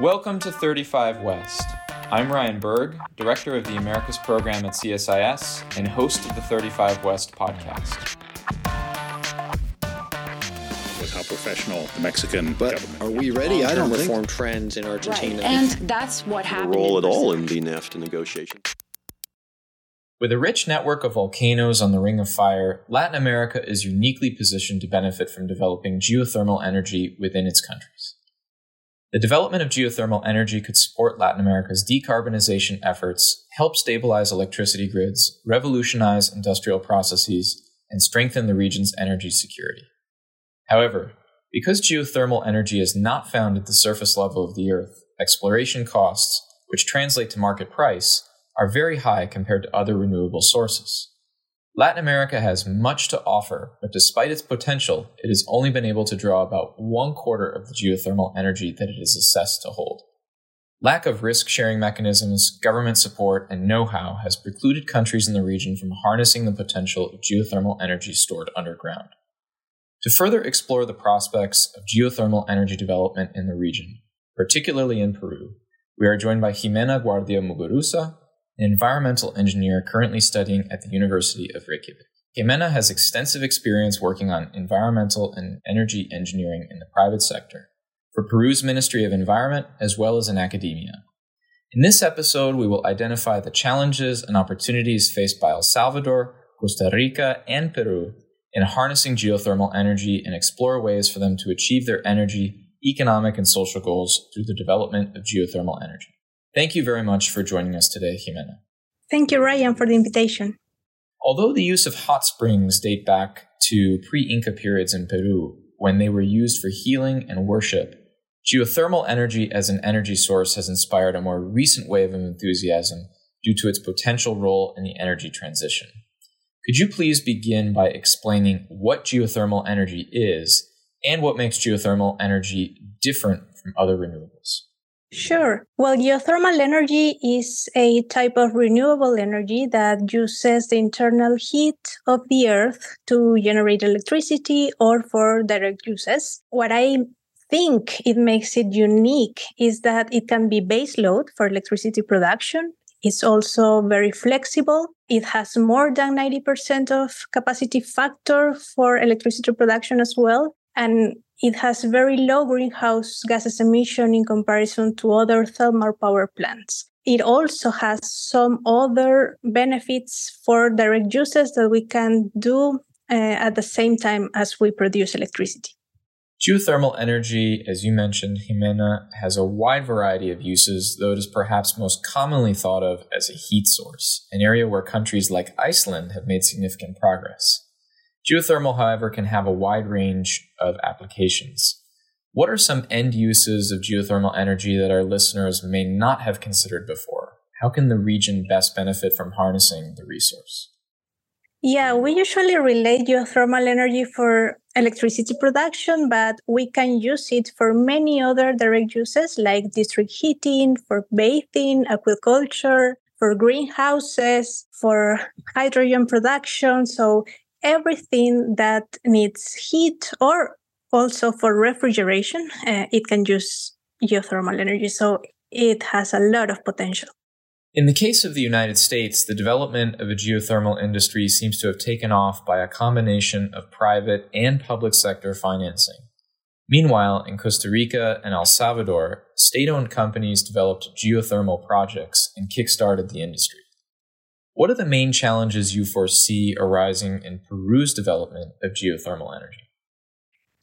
Welcome to 35 West. I'm Ryan Berg, Director of the Americas Program at CSIS and host of the 35 West podcast. Was how professional the Mexican but government. are we ready? I don't reform think trends in Argentina. Right. And that's what happened. role at all in the NAFTA negotiations. With a rich network of volcanoes on the Ring of Fire, Latin America is uniquely positioned to benefit from developing geothermal energy within its countries. The development of geothermal energy could support Latin America's decarbonization efforts, help stabilize electricity grids, revolutionize industrial processes, and strengthen the region's energy security. However, because geothermal energy is not found at the surface level of the Earth, exploration costs, which translate to market price, are very high compared to other renewable sources. Latin America has much to offer, but despite its potential, it has only been able to draw about one quarter of the geothermal energy that it is assessed to hold. Lack of risk sharing mechanisms, government support, and know how has precluded countries in the region from harnessing the potential of geothermal energy stored underground. To further explore the prospects of geothermal energy development in the region, particularly in Peru, we are joined by Jimena Guardia Muguruza, an environmental engineer currently studying at the University of Reykjavik. Jimena has extensive experience working on environmental and energy engineering in the private sector for Peru's Ministry of Environment as well as in academia. In this episode, we will identify the challenges and opportunities faced by El Salvador, Costa Rica, and Peru in harnessing geothermal energy and explore ways for them to achieve their energy, economic, and social goals through the development of geothermal energy. Thank you very much for joining us today, Jimena. Thank you, Ryan, for the invitation. Although the use of hot springs date back to pre Inca periods in Peru, when they were used for healing and worship, geothermal energy as an energy source has inspired a more recent wave of enthusiasm due to its potential role in the energy transition. Could you please begin by explaining what geothermal energy is and what makes geothermal energy different from other renewables? Sure. Well, geothermal energy is a type of renewable energy that uses the internal heat of the earth to generate electricity or for direct uses. What I think it makes it unique is that it can be base load for electricity production. It's also very flexible. It has more than 90% of capacity factor for electricity production as well. And it has very low greenhouse gases emission in comparison to other thermal power plants. It also has some other benefits for direct uses that we can do uh, at the same time as we produce electricity. Geothermal energy, as you mentioned, Jimena, has a wide variety of uses, though it is perhaps most commonly thought of as a heat source, an area where countries like Iceland have made significant progress. Geothermal, however, can have a wide range of applications. What are some end uses of geothermal energy that our listeners may not have considered before? How can the region best benefit from harnessing the resource? Yeah, we usually relate geothermal energy for electricity production, but we can use it for many other direct uses like district heating, for bathing, aquaculture, for greenhouses, for hydrogen production. So everything that needs heat or also for refrigeration, uh, it can use geothermal energy. So it has a lot of potential. In the case of the United States, the development of a geothermal industry seems to have taken off by a combination of private and public sector financing. Meanwhile, in Costa Rica and El Salvador, state owned companies developed geothermal projects and kickstarted the industry. What are the main challenges you foresee arising in Peru's development of geothermal energy?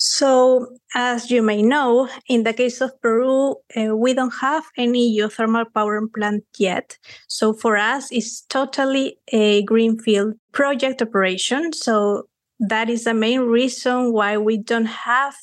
So, as you may know, in the case of Peru, uh, we don't have any geothermal power plant yet. So, for us, it's totally a greenfield project operation. So, that is the main reason why we don't have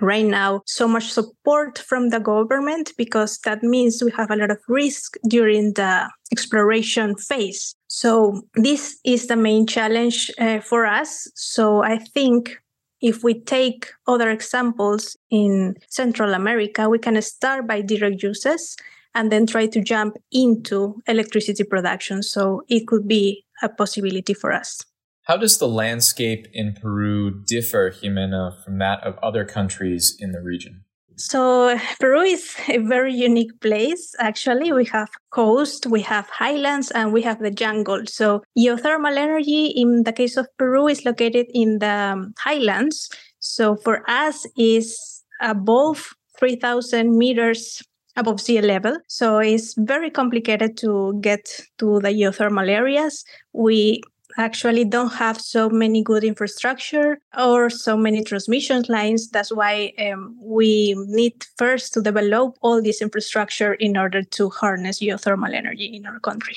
right now so much support from the government because that means we have a lot of risk during the exploration phase. So, this is the main challenge uh, for us. So, I think if we take other examples in Central America, we can start by direct uses and then try to jump into electricity production. So it could be a possibility for us. How does the landscape in Peru differ, Jimena, from that of other countries in the region? So Peru is a very unique place. Actually, we have coast, we have highlands, and we have the jungle. So geothermal energy, in the case of Peru, is located in the um, highlands. So for us, is above 3,000 meters above sea level. So it's very complicated to get to the geothermal areas. We actually don't have so many good infrastructure or so many transmission lines. That's why um, we need first to develop all this infrastructure in order to harness geothermal energy in our country.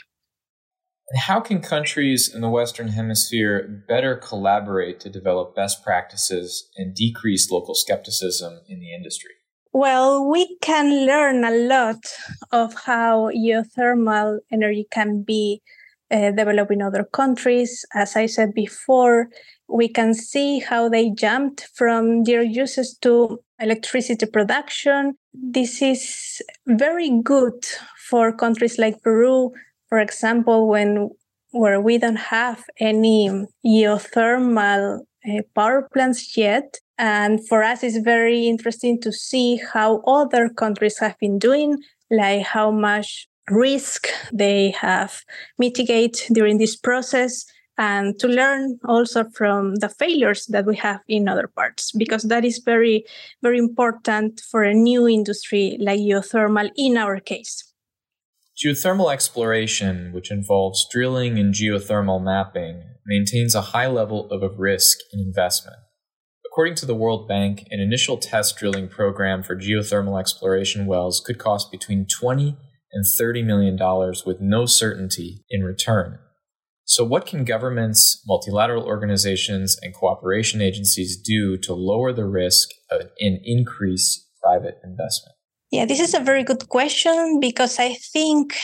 How can countries in the Western Hemisphere better collaborate to develop best practices and decrease local skepticism in the industry? Well, we can learn a lot of how geothermal energy can be uh, developed in other countries. As I said before, we can see how they jumped from their uses to electricity production. This is very good for countries like Peru, for example, when where we don't have any geothermal uh, power plants yet. And for us, it's very interesting to see how other countries have been doing, like how much risk they have mitigate during this process and to learn also from the failures that we have in other parts because that is very very important for a new industry like geothermal in our case. Geothermal exploration which involves drilling and geothermal mapping maintains a high level of risk in investment. According to the World Bank, an initial test drilling program for geothermal exploration wells could cost between 20 and $30 million with no certainty in return. So, what can governments, multilateral organizations, and cooperation agencies do to lower the risk and increase private investment? Yeah, this is a very good question because I think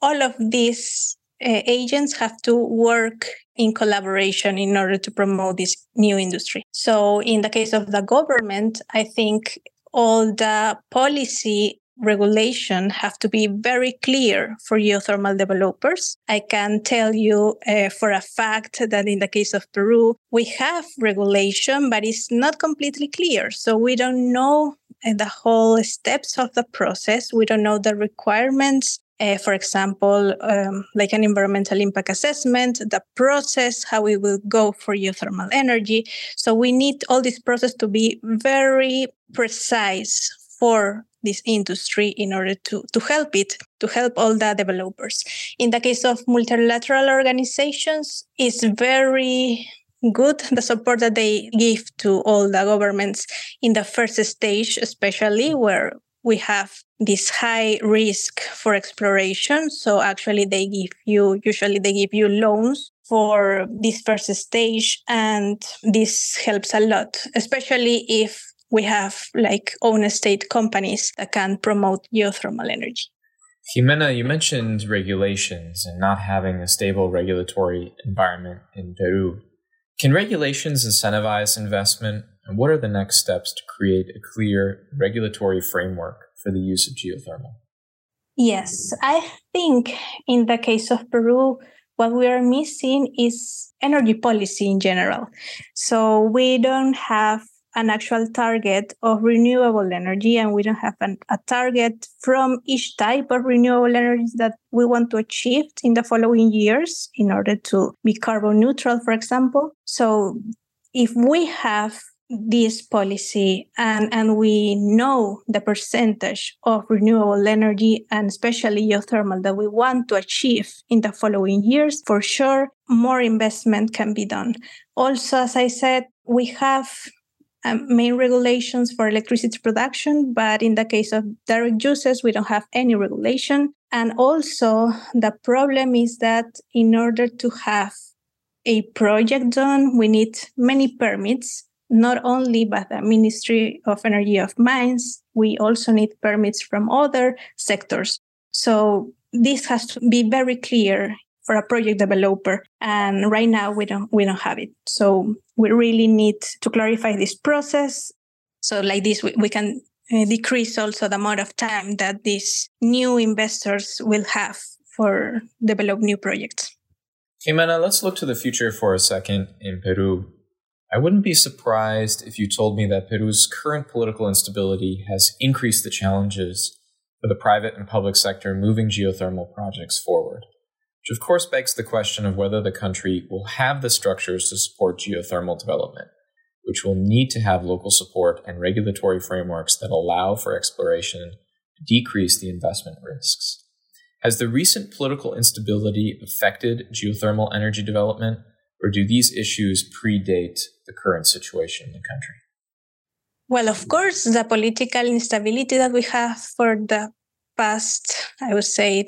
all of these uh, agents have to work in collaboration in order to promote this new industry. So, in the case of the government, I think all the policy regulation have to be very clear for geothermal developers. I can tell you uh, for a fact that in the case of Peru, we have regulation, but it's not completely clear. So we don't know uh, the whole steps of the process. We don't know the requirements uh, for example, um, like an environmental impact assessment, the process, how we will go for geothermal energy. So we need all this process to be very precise for this industry in order to, to help it, to help all the developers. In the case of multilateral organizations, it's very good the support that they give to all the governments in the first stage, especially where we have this high risk for exploration. So actually they give you, usually they give you loans for this first stage. And this helps a lot, especially if we have like own state companies that can promote geothermal energy. Jimena, you mentioned regulations and not having a stable regulatory environment in Peru. Can regulations incentivize investment? And what are the next steps to create a clear regulatory framework for the use of geothermal? Yes, I think in the case of Peru, what we are missing is energy policy in general. So we don't have an actual target of renewable energy and we don't have an, a target from each type of renewable energy that we want to achieve in the following years in order to be carbon neutral for example so if we have this policy and, and we know the percentage of renewable energy and especially geothermal that we want to achieve in the following years, for sure, more investment can be done. Also, as I said, we have um, main regulations for electricity production, but in the case of direct uses, we don't have any regulation. And also, the problem is that in order to have a project done, we need many permits not only by the Ministry of Energy of Mines, we also need permits from other sectors. So this has to be very clear for a project developer and right now we don't we don't have it. So we really need to clarify this process. So like this we, we can uh, decrease also the amount of time that these new investors will have for develop new projects. Jimena, let's look to the future for a second in Peru. I wouldn't be surprised if you told me that Peru's current political instability has increased the challenges for the private and public sector moving geothermal projects forward, which of course begs the question of whether the country will have the structures to support geothermal development, which will need to have local support and regulatory frameworks that allow for exploration to decrease the investment risks. Has the recent political instability affected geothermal energy development? or do these issues predate the current situation in the country? Well, of course, the political instability that we have for the past, I would say,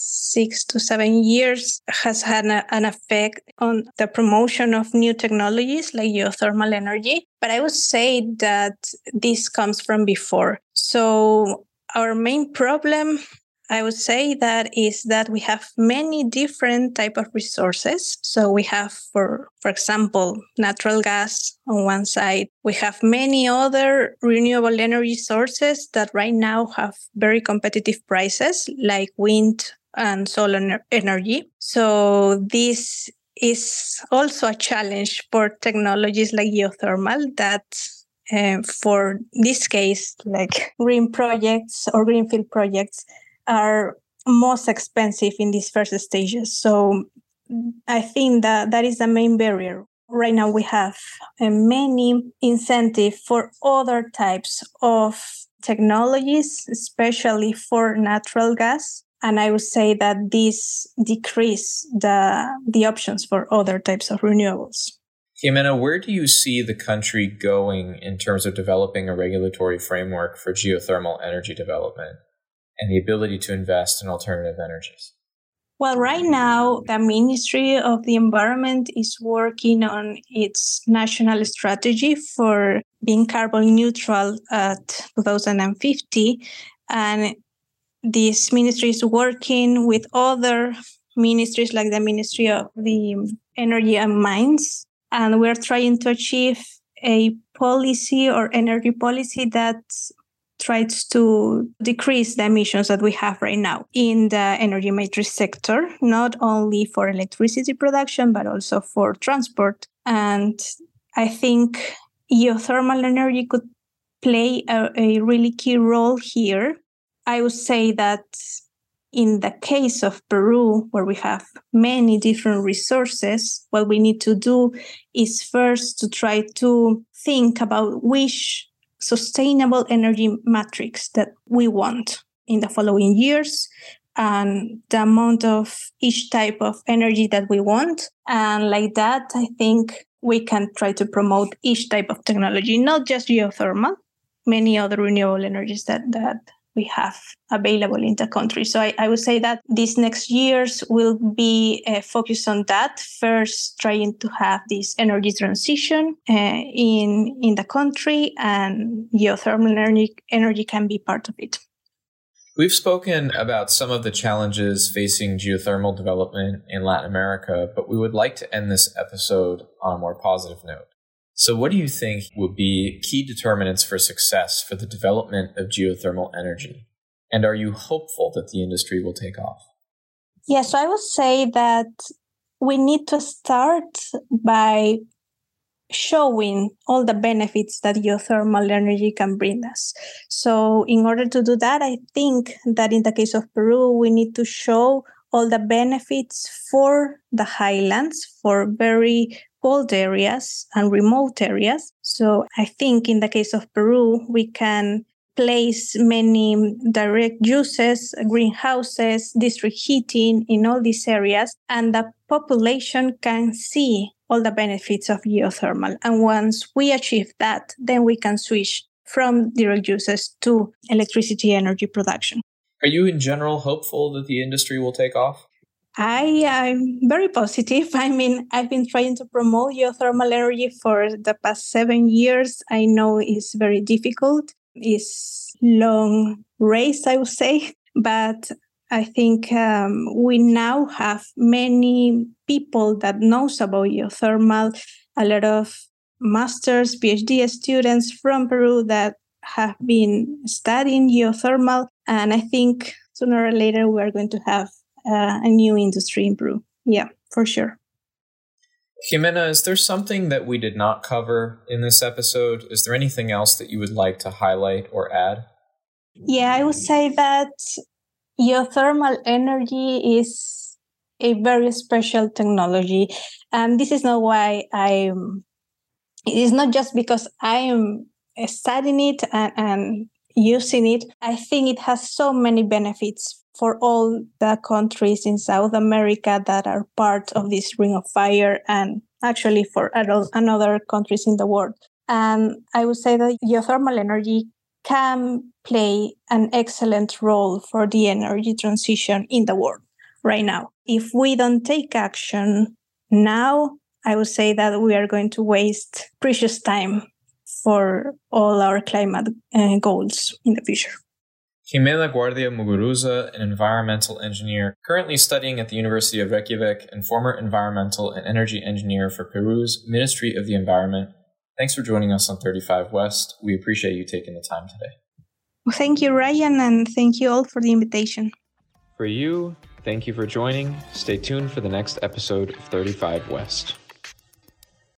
six to seven years has had a, an effect on the promotion of new technologies like geothermal energy. But I would say that this comes from before. So, our main problem I would say that is that we have many different type of resources. So we have, for for example, natural gas on one side. We have many other renewable energy sources that right now have very competitive prices, like wind and solar energy. So this is also a challenge for technologies like geothermal that uh, for this case, like green projects or greenfield projects, are most expensive in these first stages. So I think that that is the main barrier. Right now, we have uh, many incentive for other types of technologies, especially for natural gas. And I would say that this decrease the, the options for other types of renewables. Jimena, where do you see the country going in terms of developing a regulatory framework for geothermal energy development? and the ability to invest in alternative energies? Well, right now, the Ministry of the Environment is working on its national strategy for being carbon neutral at 2050. And this ministry is working with other ministries like the Ministry of the Energy and Mines. And we're trying to achieve a policy or energy policy that tries to decrease the emissions that we have right now in the energy matrix sector, not only for electricity production, but also for transport. And I think geothermal energy could play a, a really key role here. I would say that in the case of Peru, where we have many different resources, what we need to do is first to try to think about which sustainable energy matrix that we want in the following years and the amount of each type of energy that we want. And like that, I think we can try to promote each type of technology, not just geothermal, many other renewable energies that, that we have available in the country. So I, I would say that these next years will be uh, focused on that. First, trying to have this energy transition uh, in in the country, and geothermal energy energy can be part of it. We've spoken about some of the challenges facing geothermal development in Latin America, but we would like to end this episode on a more positive note. So, what do you think would be key determinants for success for the development of geothermal energy? And are you hopeful that the industry will take off? Yes, I would say that we need to start by showing all the benefits that geothermal energy can bring us. So, in order to do that, I think that in the case of Peru, we need to show all the benefits for the highlands, for very cold areas and remote areas. So I think in the case of Peru, we can place many direct uses, greenhouses, district heating in all these areas, and the population can see all the benefits of geothermal. And once we achieve that, then we can switch from direct uses to electricity energy production. Are you in general hopeful that the industry will take off? I am very positive. I mean, I've been trying to promote geothermal energy for the past seven years. I know it's very difficult. It's long race, I would say, but I think um, we now have many people that knows about geothermal. A lot of masters, PhD students from Peru that have been studying geothermal, and I think sooner or later we are going to have uh, a new industry in Peru. Yeah, for sure. Jimena, is there something that we did not cover in this episode? Is there anything else that you would like to highlight or add? Yeah, I would say that geothermal energy is a very special technology. And this is not why I'm, it is not just because I am studying it and, and using it. I think it has so many benefits for all the countries in South America that are part of this ring of fire and actually for other countries in the world. And I would say that geothermal energy can play an excellent role for the energy transition in the world right now. If we don't take action now, I would say that we are going to waste precious time for all our climate uh, goals in the future. Jimena Guardia Muguruza, an environmental engineer currently studying at the University of Reykjavik and former environmental and energy engineer for Peru's Ministry of the Environment. Thanks for joining us on 35 West. We appreciate you taking the time today. Well, thank you, Ryan, and thank you all for the invitation. For you, thank you for joining. Stay tuned for the next episode of 35 West.